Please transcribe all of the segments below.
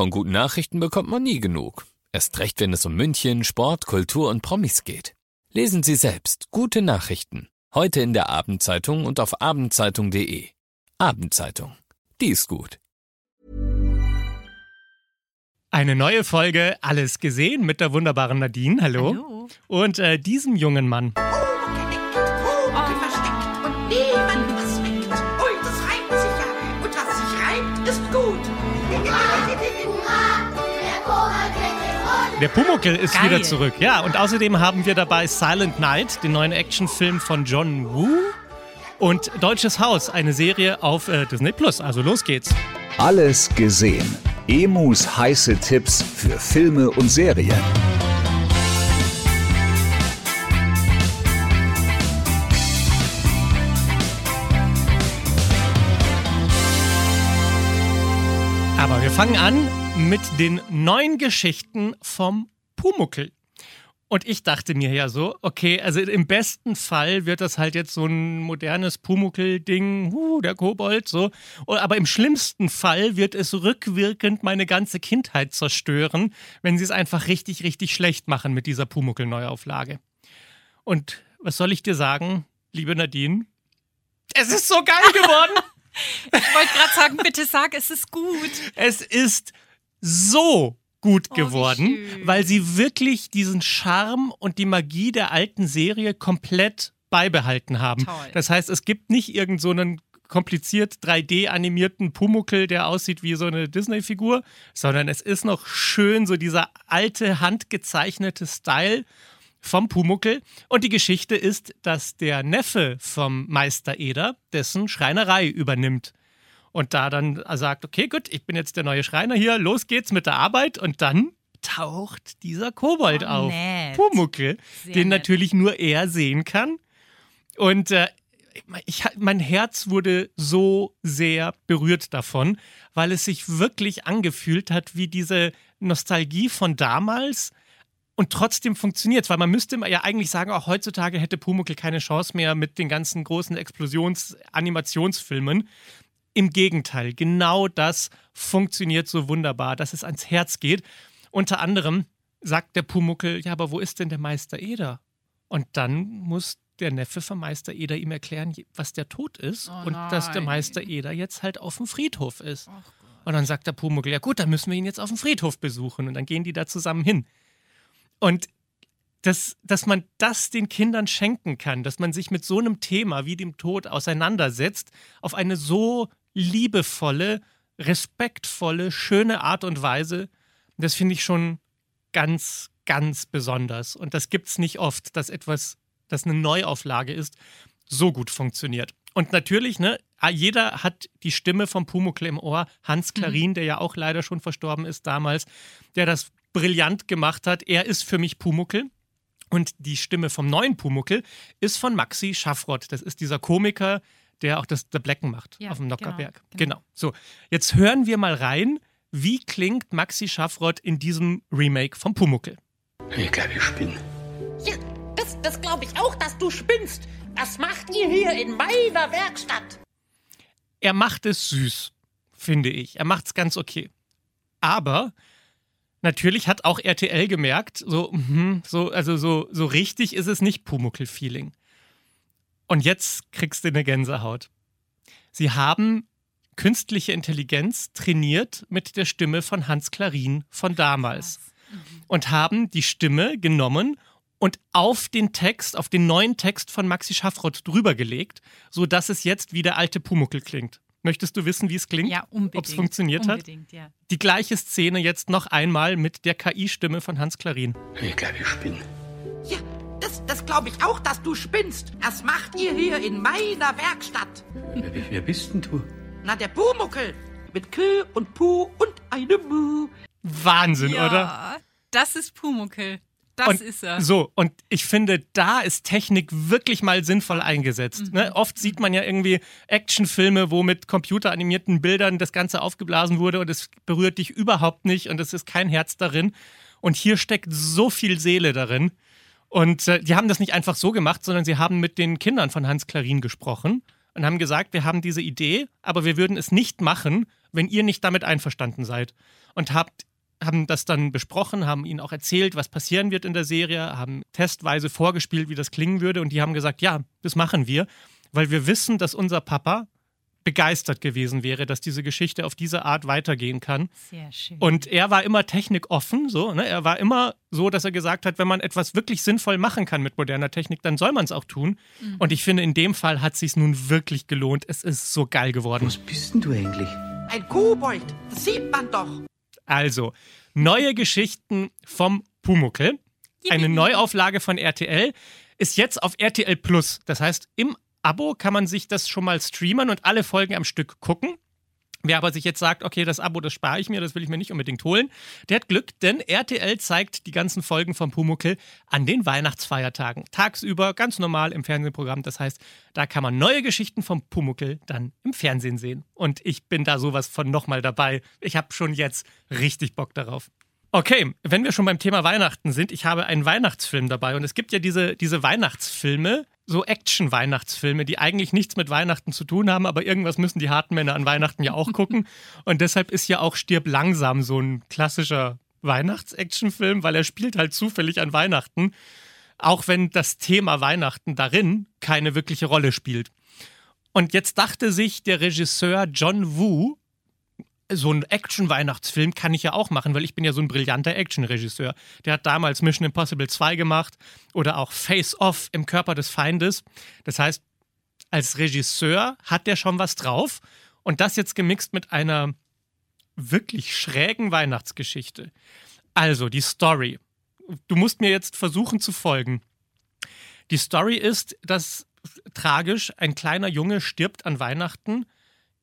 Von guten Nachrichten bekommt man nie genug. Erst recht, wenn es um München, Sport, Kultur und Promis geht. Lesen Sie selbst gute Nachrichten. Heute in der Abendzeitung und auf abendzeitung.de. Abendzeitung. Die ist gut. Eine neue Folge Alles gesehen mit der wunderbaren Nadine. Hallo. Hallo. Und äh, diesem jungen Mann. Der Pumuckel ist Geil. wieder zurück. Ja, und außerdem haben wir dabei Silent Night, den neuen Actionfilm von John Woo. Und Deutsches Haus, eine Serie auf äh, Disney Plus. Also los geht's. Alles gesehen. Emus heiße Tipps für Filme und Serien. Aber wir fangen an mit den neuen Geschichten vom Pumuckel. Und ich dachte mir ja so, okay, also im besten Fall wird das halt jetzt so ein modernes Pumuckel-Ding, huh, der Kobold, so. Aber im schlimmsten Fall wird es rückwirkend meine ganze Kindheit zerstören, wenn sie es einfach richtig, richtig schlecht machen mit dieser Pumuckel-Neuauflage. Und was soll ich dir sagen, liebe Nadine? Es ist so geil geworden! Ich wollte gerade sagen, bitte sag, es ist gut. Es ist so gut Oh, geworden, schön. weil sie wirklich diesen Charme und die Magie der alten Serie komplett beibehalten haben. Toll. Das heißt, es gibt nicht irgend so einen kompliziert 3D-animierten Pumuckel, der aussieht wie so eine Disney-Figur, sondern es ist noch schön so dieser alte, handgezeichnete Style vom Pumuckel. Und die Geschichte ist, dass der Neffe vom Meister Eder dessen Schreinerei übernimmt. Und da dann sagt, okay, gut, ich bin jetzt der neue Schreiner hier, los geht's mit der Arbeit. Und dann taucht dieser Kobold Oh, auf. nett. Pumuckel, Sehr den nett. natürlich nur er sehen kann. Und äh, ich, mein Herz wurde so sehr berührt davon, weil es sich wirklich angefühlt hat wie diese Nostalgie von damals. Und trotzdem funktioniert weil man müsste ja eigentlich sagen, auch heutzutage hätte Pumuckl keine Chance mehr mit den ganzen großen Explosions-Animationsfilmen. Im Gegenteil, genau das funktioniert so wunderbar, dass es ans Herz geht. Unter anderem sagt der Pumuckel, ja, aber wo ist denn der Meister Eder? Und dann muss der Neffe vom Meister Eder ihm erklären, was der Tod ist Oh und dass der. Meister Eder jetzt halt auf dem Friedhof ist. Und dann sagt der Pumuckel, ja gut, dann müssen wir ihn jetzt auf dem Friedhof besuchen. Und dann gehen die da zusammen hin. Und dass, dass man das den Kindern schenken kann, dass man sich mit so einem Thema wie dem Tod auseinandersetzt, auf eine so liebevolle, respektvolle, schöne Art und Weise, das finde ich schon ganz, ganz besonders. Und das gibt es nicht oft, dass etwas, das eine Neuauflage ist, so gut funktioniert. Und natürlich, ne, jeder hat die Stimme vom Pumuckl im Ohr. Hans Klarin, der ja auch leider schon verstorben ist damals, der das brillant gemacht hat. Er ist für mich Pumuckl. Und die Stimme vom neuen Pumuckl ist von Maxi Schaffrott. Das ist dieser Komiker, der auch das The Blacken macht Ja, auf dem genau, Nockerberg. genau. genau. So, jetzt hören wir mal rein, wie klingt Maxi Schaffrott in diesem Remake vom Pumuckl. Ich glaube, ich spinne. Ja, das, das glaube ich auch, dass du spinnst. Das macht ihr hier in meiner Werkstatt. er macht es süß, finde ich. Er macht es ganz okay. Aber natürlich hat auch RTL gemerkt, so, mhm, so, also so, so richtig ist es nicht Pumuckl-Feeling. Und jetzt kriegst du eine Gänsehaut. Sie haben künstliche Intelligenz trainiert mit der Stimme von Hans Klarin von damals und haben die Stimme genommen und auf den Text, auf den neuen Text von Maxi Schaffrott drüber gelegt, sodass es jetzt wie der alte Pumuckel klingt. Möchtest du wissen, wie es klingt? Ja, unbedingt. Ob es funktioniert unbedingt, ja. hat? Die gleiche Szene jetzt noch einmal mit der KI-Stimme von Hans Klarin. Ich glaube, ich spinne. Ja, das, das glaube ich auch, dass du spinnst. Das macht ihr hier in meiner Werkstatt. Wer, wer- bist denn du? Na, der Pumuckel. Mit K und Puh und einem Mu. Wahnsinn, ja, oder? das ist Pumuckel. Das und ist er. So, und ich finde, da ist Technik wirklich mal sinnvoll eingesetzt. Mhm. Ne? Oft sieht man ja irgendwie Actionfilme, wo mit computeranimierten Bildern das Ganze aufgeblasen wurde und es berührt dich überhaupt nicht und es ist kein Herz darin. Und hier steckt so viel Seele darin. Und äh, die haben das nicht einfach so gemacht, sondern sie haben mit den Kindern von Hans Klarin gesprochen und haben gesagt, wir haben diese Idee, aber wir würden es nicht machen, wenn ihr nicht damit einverstanden seid. und habt, haben das dann besprochen, haben ihnen auch erzählt, was passieren wird in der Serie, haben testweise vorgespielt, wie das klingen würde und die haben gesagt, ja, das machen wir, weil wir wissen, dass unser Papa begeistert gewesen wäre, dass diese Geschichte auf diese Art weitergehen kann. Sehr schön. Und er war immer technikoffen, so, ne? Er war immer so, dass er gesagt hat, wenn man etwas wirklich sinnvoll machen kann mit moderner Technik, dann soll man es auch tun. Und ich finde, in dem Fall hat sich nun wirklich gelohnt. Es ist so geil geworden. Was bist denn du eigentlich? Ein Kobold, das sieht man doch. Also, neue Geschichten vom Pumuckel. Eine Neuauflage von RTL ist jetzt auf RTL Plus. Das heißt, im Abo kann man sich das schon mal streamen und alle Folgen am Stück gucken. Wer aber sich jetzt sagt, okay, das Abo, das spare ich mir, das will ich mir nicht unbedingt holen, der hat Glück, denn RTL zeigt die ganzen Folgen vom Pumuckel an den Weihnachtsfeiertagen. Tagsüber ganz normal im Fernsehprogramm. Das heißt, da kann man neue Geschichten vom Pumuckel dann im Fernsehen sehen. Und ich bin da sowas von nochmal dabei. Ich habe schon jetzt richtig Bock darauf. Okay, wenn wir schon beim Thema Weihnachten sind, ich habe einen Weihnachtsfilm dabei und es gibt ja diese, diese Weihnachtsfilme, so Action-Weihnachtsfilme, die eigentlich nichts mit Weihnachten zu tun haben, aber irgendwas müssen die harten Männer an Weihnachten ja auch gucken. Und deshalb ist ja auch Stirb langsam so ein klassischer Weihnachts-Action-Film, weil er spielt halt zufällig an Weihnachten, auch wenn das Thema Weihnachten darin keine wirkliche Rolle spielt. Und jetzt dachte sich der Regisseur John Woo, so einen Action-Weihnachtsfilm kann ich ja auch machen, weil ich bin ja so ein brillanter Action-Regisseur. Der hat damals Mission Impossible 2 gemacht oder auch Face Off im Körper des Feindes. Das heißt, als Regisseur hat der schon was drauf und das jetzt gemixt mit einer wirklich schrägen Weihnachtsgeschichte. Also, die Story. Du musst mir jetzt versuchen zu folgen. Die Story ist, dass tragisch ein kleiner Junge stirbt an Weihnachten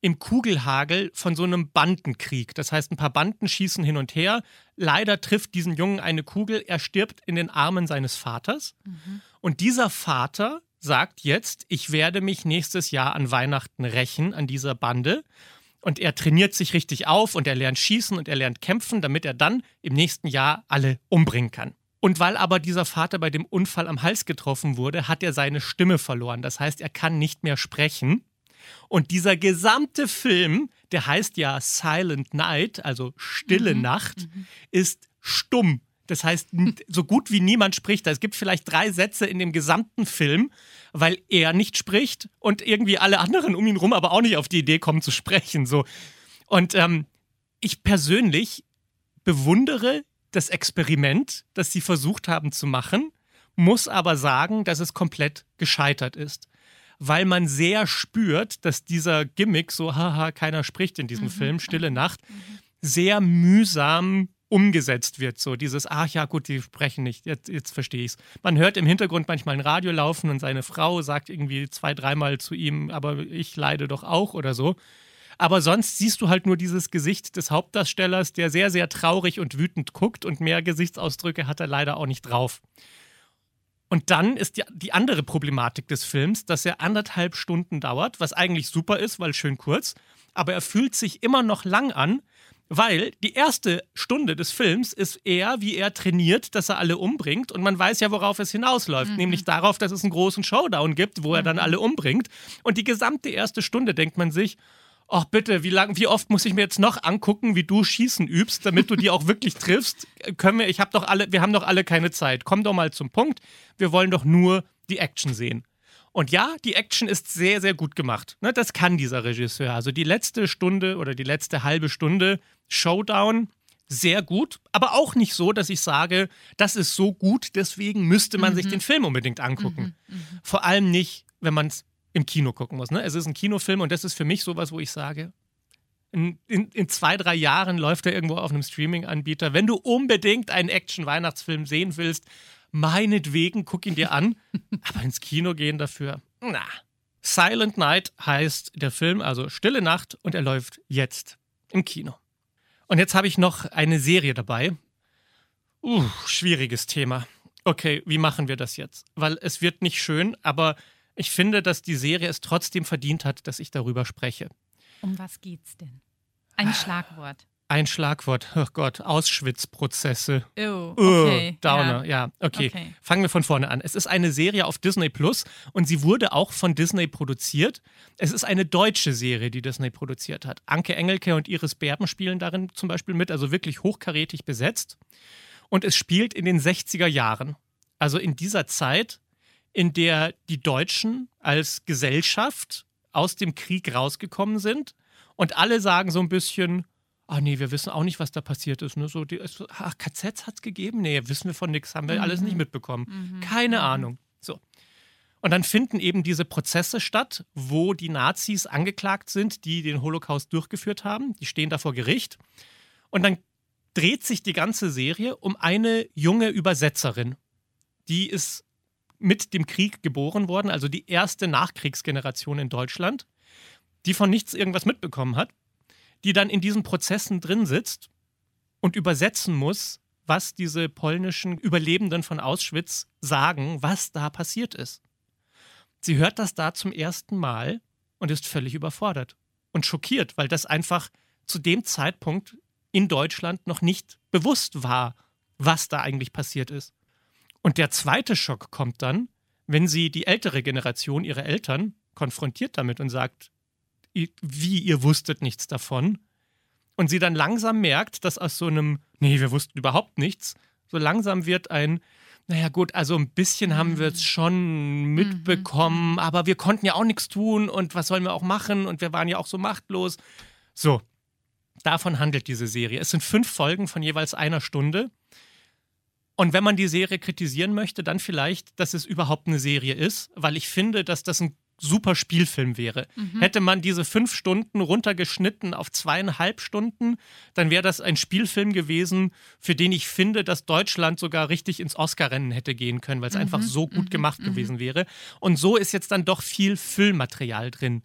im Kugelhagel von so einem Bandenkrieg. Das heißt, ein paar Banden schießen hin und her. Leider trifft diesen Jungen eine Kugel. Er stirbt in den Armen seines Vaters. Und dieser Vater sagt jetzt, ich werde mich nächstes Jahr an Weihnachten rächen an dieser Bande. Und er trainiert sich richtig auf und er lernt schießen und er lernt kämpfen, damit er dann im nächsten Jahr alle umbringen kann. Und weil aber dieser Vater bei dem Unfall am Hals getroffen wurde, hat er seine Stimme verloren. Das heißt, er kann nicht mehr sprechen. Und dieser gesamte Film, der heißt ja Silent Night, also Stille Nacht, ist stumm. Das heißt, so gut wie niemand spricht. da. Es gibt vielleicht drei Sätze in dem gesamten Film, weil er nicht spricht und irgendwie alle anderen um ihn rum aber auch nicht auf die Idee kommen zu sprechen. So. Und ähm, ich persönlich bewundere das Experiment, das sie versucht haben zu machen, muss aber sagen, dass es komplett gescheitert ist. Weil man sehr spürt, dass dieser Gimmick, so haha, keiner spricht in diesem Film, Stille Nacht, sehr mühsam umgesetzt wird. So dieses, ach ja, gut, die sprechen nicht, jetzt, jetzt verstehe ich's. Man hört im Hintergrund manchmal ein Radio laufen und seine Frau sagt irgendwie zwei, dreimal zu ihm, aber ich leide doch auch oder so. Aber sonst siehst du halt nur dieses Gesicht des Hauptdarstellers, der sehr, sehr traurig und wütend guckt und mehr Gesichtsausdrücke hat er leider auch nicht drauf. Und dann ist die, die andere Problematik des Films, dass er anderthalb Stunden dauert, was eigentlich super ist, weil schön kurz, aber er fühlt sich immer noch lang an, weil die erste Stunde des Films ist er, wie er trainiert, dass er alle umbringt. Und man weiß ja, worauf es hinausläuft. Nämlich darauf, dass es einen großen Showdown gibt, wo er dann alle umbringt. Und die gesamte erste Stunde denkt man sich, ach bitte, wie, lang, wie oft muss ich mir jetzt noch angucken, wie du Schießen übst, damit du die auch wirklich triffst? Können wir, ich habe doch alle, wir haben doch alle keine Zeit. Komm doch mal zum Punkt. Wir wollen doch nur die Action sehen. Und ja, die Action ist sehr, sehr gut gemacht. Ne, das kann dieser Regisseur. Also die letzte Stunde oder die letzte halbe Stunde Showdown, sehr gut, aber auch nicht so, dass ich sage, das ist so gut, deswegen müsste man sich den Film unbedingt angucken. Vor allem nicht, wenn man es im Kino gucken muss. Ne? Es ist ein Kinofilm und das ist für mich sowas, wo ich sage, in, in, in zwei, drei Jahren läuft er irgendwo auf einem Streaming-Anbieter. Wenn du unbedingt einen Action-Weihnachtsfilm sehen willst, meinetwegen guck ihn dir an. Aber ins Kino gehen dafür, na. Silent Night heißt der Film, also Stille Nacht, und er läuft jetzt im Kino. Und jetzt habe ich noch eine Serie dabei. Uh, schwieriges Thema. Okay, wie machen wir das jetzt? Weil es wird nicht schön, aber ich finde, dass die Serie es trotzdem verdient hat, dass ich darüber spreche. Um was geht's denn? Ein Schlagwort. Ein Schlagwort, oh Gott, Auschwitz-Prozesse. Oh, Uh, okay. Downer, ja. okay. Okay. Fangen wir von vorne an. Es ist eine Serie auf Disney Plus und sie wurde auch von Disney produziert. Es ist eine deutsche Serie, die Disney produziert hat. Anke Engelke und Iris Berben spielen darin zum Beispiel mit, also wirklich hochkarätig besetzt. Und es spielt in den 60er Jahren. Also in dieser Zeit, in der die Deutschen als Gesellschaft aus dem Krieg rausgekommen sind und alle sagen so ein bisschen, ah nee, wir wissen auch nicht, was da passiert ist. Ne? So, die, ach, KZs hat es gegeben? Nee, wissen wir von nichts, haben wir alles nicht mitbekommen. Keine Ahnung. So. Und dann finden eben diese Prozesse statt, wo die Nazis angeklagt sind, die den Holocaust durchgeführt haben. Die stehen da vor Gericht. Und dann dreht sich die ganze Serie um eine junge Übersetzerin. Die ist mit dem Krieg geboren worden, also die erste Nachkriegsgeneration in Deutschland, die von nichts irgendwas mitbekommen hat, die dann in diesen Prozessen drin sitzt und übersetzen muss, was diese polnischen Überlebenden von Auschwitz sagen, was da passiert ist. Sie hört das da zum ersten Mal und ist völlig überfordert und schockiert, weil das einfach zu dem Zeitpunkt in Deutschland noch nicht bewusst war, was da eigentlich passiert ist. Und der zweite Schock kommt dann, wenn sie die ältere Generation, ihre Eltern, konfrontiert damit und sagt, "I- wie ihr wusstet nichts davon. Und sie dann langsam merkt, dass aus so einem, nee, wir wussten überhaupt nichts, so langsam wird ein, naja gut, also ein bisschen haben wir es schon mitbekommen, aber wir konnten ja auch nichts tun und was sollen wir auch machen und wir waren ja auch so machtlos. So, davon handelt diese Serie. Es sind fünf Folgen von jeweils einer Stunde. Und wenn man die Serie kritisieren möchte, dann vielleicht, dass es überhaupt eine Serie ist, weil ich finde, dass das ein super Spielfilm wäre. Hätte man diese fünf Stunden runtergeschnitten auf zweieinhalb Stunden, dann wäre das ein Spielfilm gewesen, für den ich finde, dass Deutschland sogar richtig ins Oscar-Rennen hätte gehen können, weil es einfach so gut gemacht gewesen wäre. Und so ist jetzt dann doch viel Füllmaterial drin.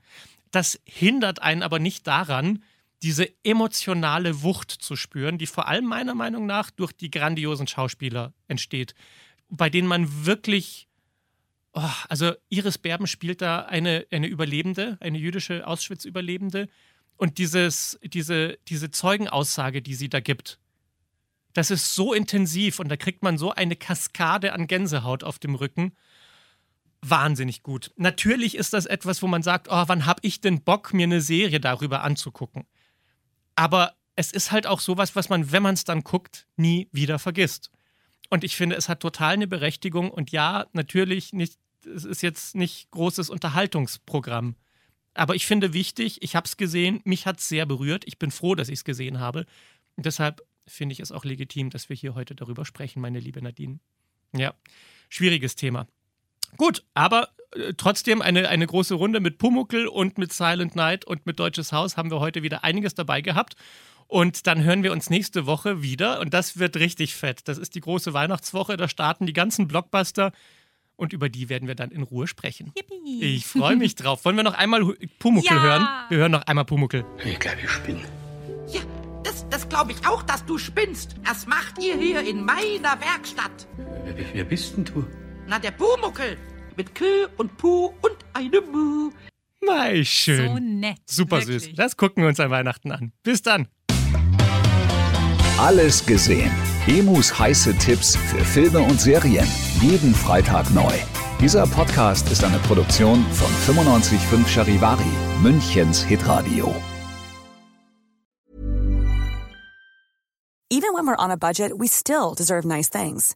Das hindert einen aber nicht daran, diese emotionale Wucht zu spüren, die vor allem meiner Meinung nach durch die grandiosen Schauspieler entsteht, bei denen man wirklich, oh, also Iris Berben spielt da eine, eine Überlebende, eine jüdische Auschwitz-Überlebende und dieses, diese, diese Zeugenaussage, die sie da gibt, das ist so intensiv und da kriegt man so eine Kaskade an Gänsehaut auf dem Rücken. Wahnsinnig gut. Natürlich ist das etwas, wo man sagt, oh, wann habe ich denn Bock, mir eine Serie darüber anzugucken? Aber es ist halt auch sowas, was man, wenn man es dann guckt, nie wieder vergisst. Und ich finde, es hat total eine Berechtigung. Und ja, natürlich nicht, es ist jetzt nicht großes Unterhaltungsprogramm. Aber ich finde wichtig, ich habe es gesehen, mich hat es sehr berührt. Ich bin froh, dass ich es gesehen habe. Und deshalb finde ich es auch legitim, dass wir hier heute darüber sprechen, meine liebe Nadine. Ja, schwieriges Thema. Gut, aber äh, trotzdem eine, eine große Runde mit Pumuckel und mit Silent Night und mit Deutsches Haus haben wir heute wieder einiges dabei gehabt. Und dann hören wir uns nächste Woche wieder und das wird richtig fett. Das ist die große Weihnachtswoche, da starten die ganzen Blockbuster und über die werden wir dann in Ruhe sprechen. Ich freue mich drauf. Wollen wir noch einmal Pumuckel Ja. hören? Wir hören noch einmal Pumuckel. Ich glaube, ich spinne. Ja, das, das glaube ich auch, dass du spinnst. Was macht ihr hier in meiner Werkstatt? Wer, wer bist denn du? Na, der Pumuckel. Mit Kö und Puh und einem Mu. Mei, schön. So nett. Super wirklich. süß. Das gucken wir uns an Weihnachten an. Bis dann. Alles gesehen. Emus heiße Tipps für Filme und Serien. Jeden Freitag neu. Dieser Podcast ist eine Produktion von 955 Charivari, Münchens Hitradio. Even when we're on a budget, we still deserve nice things.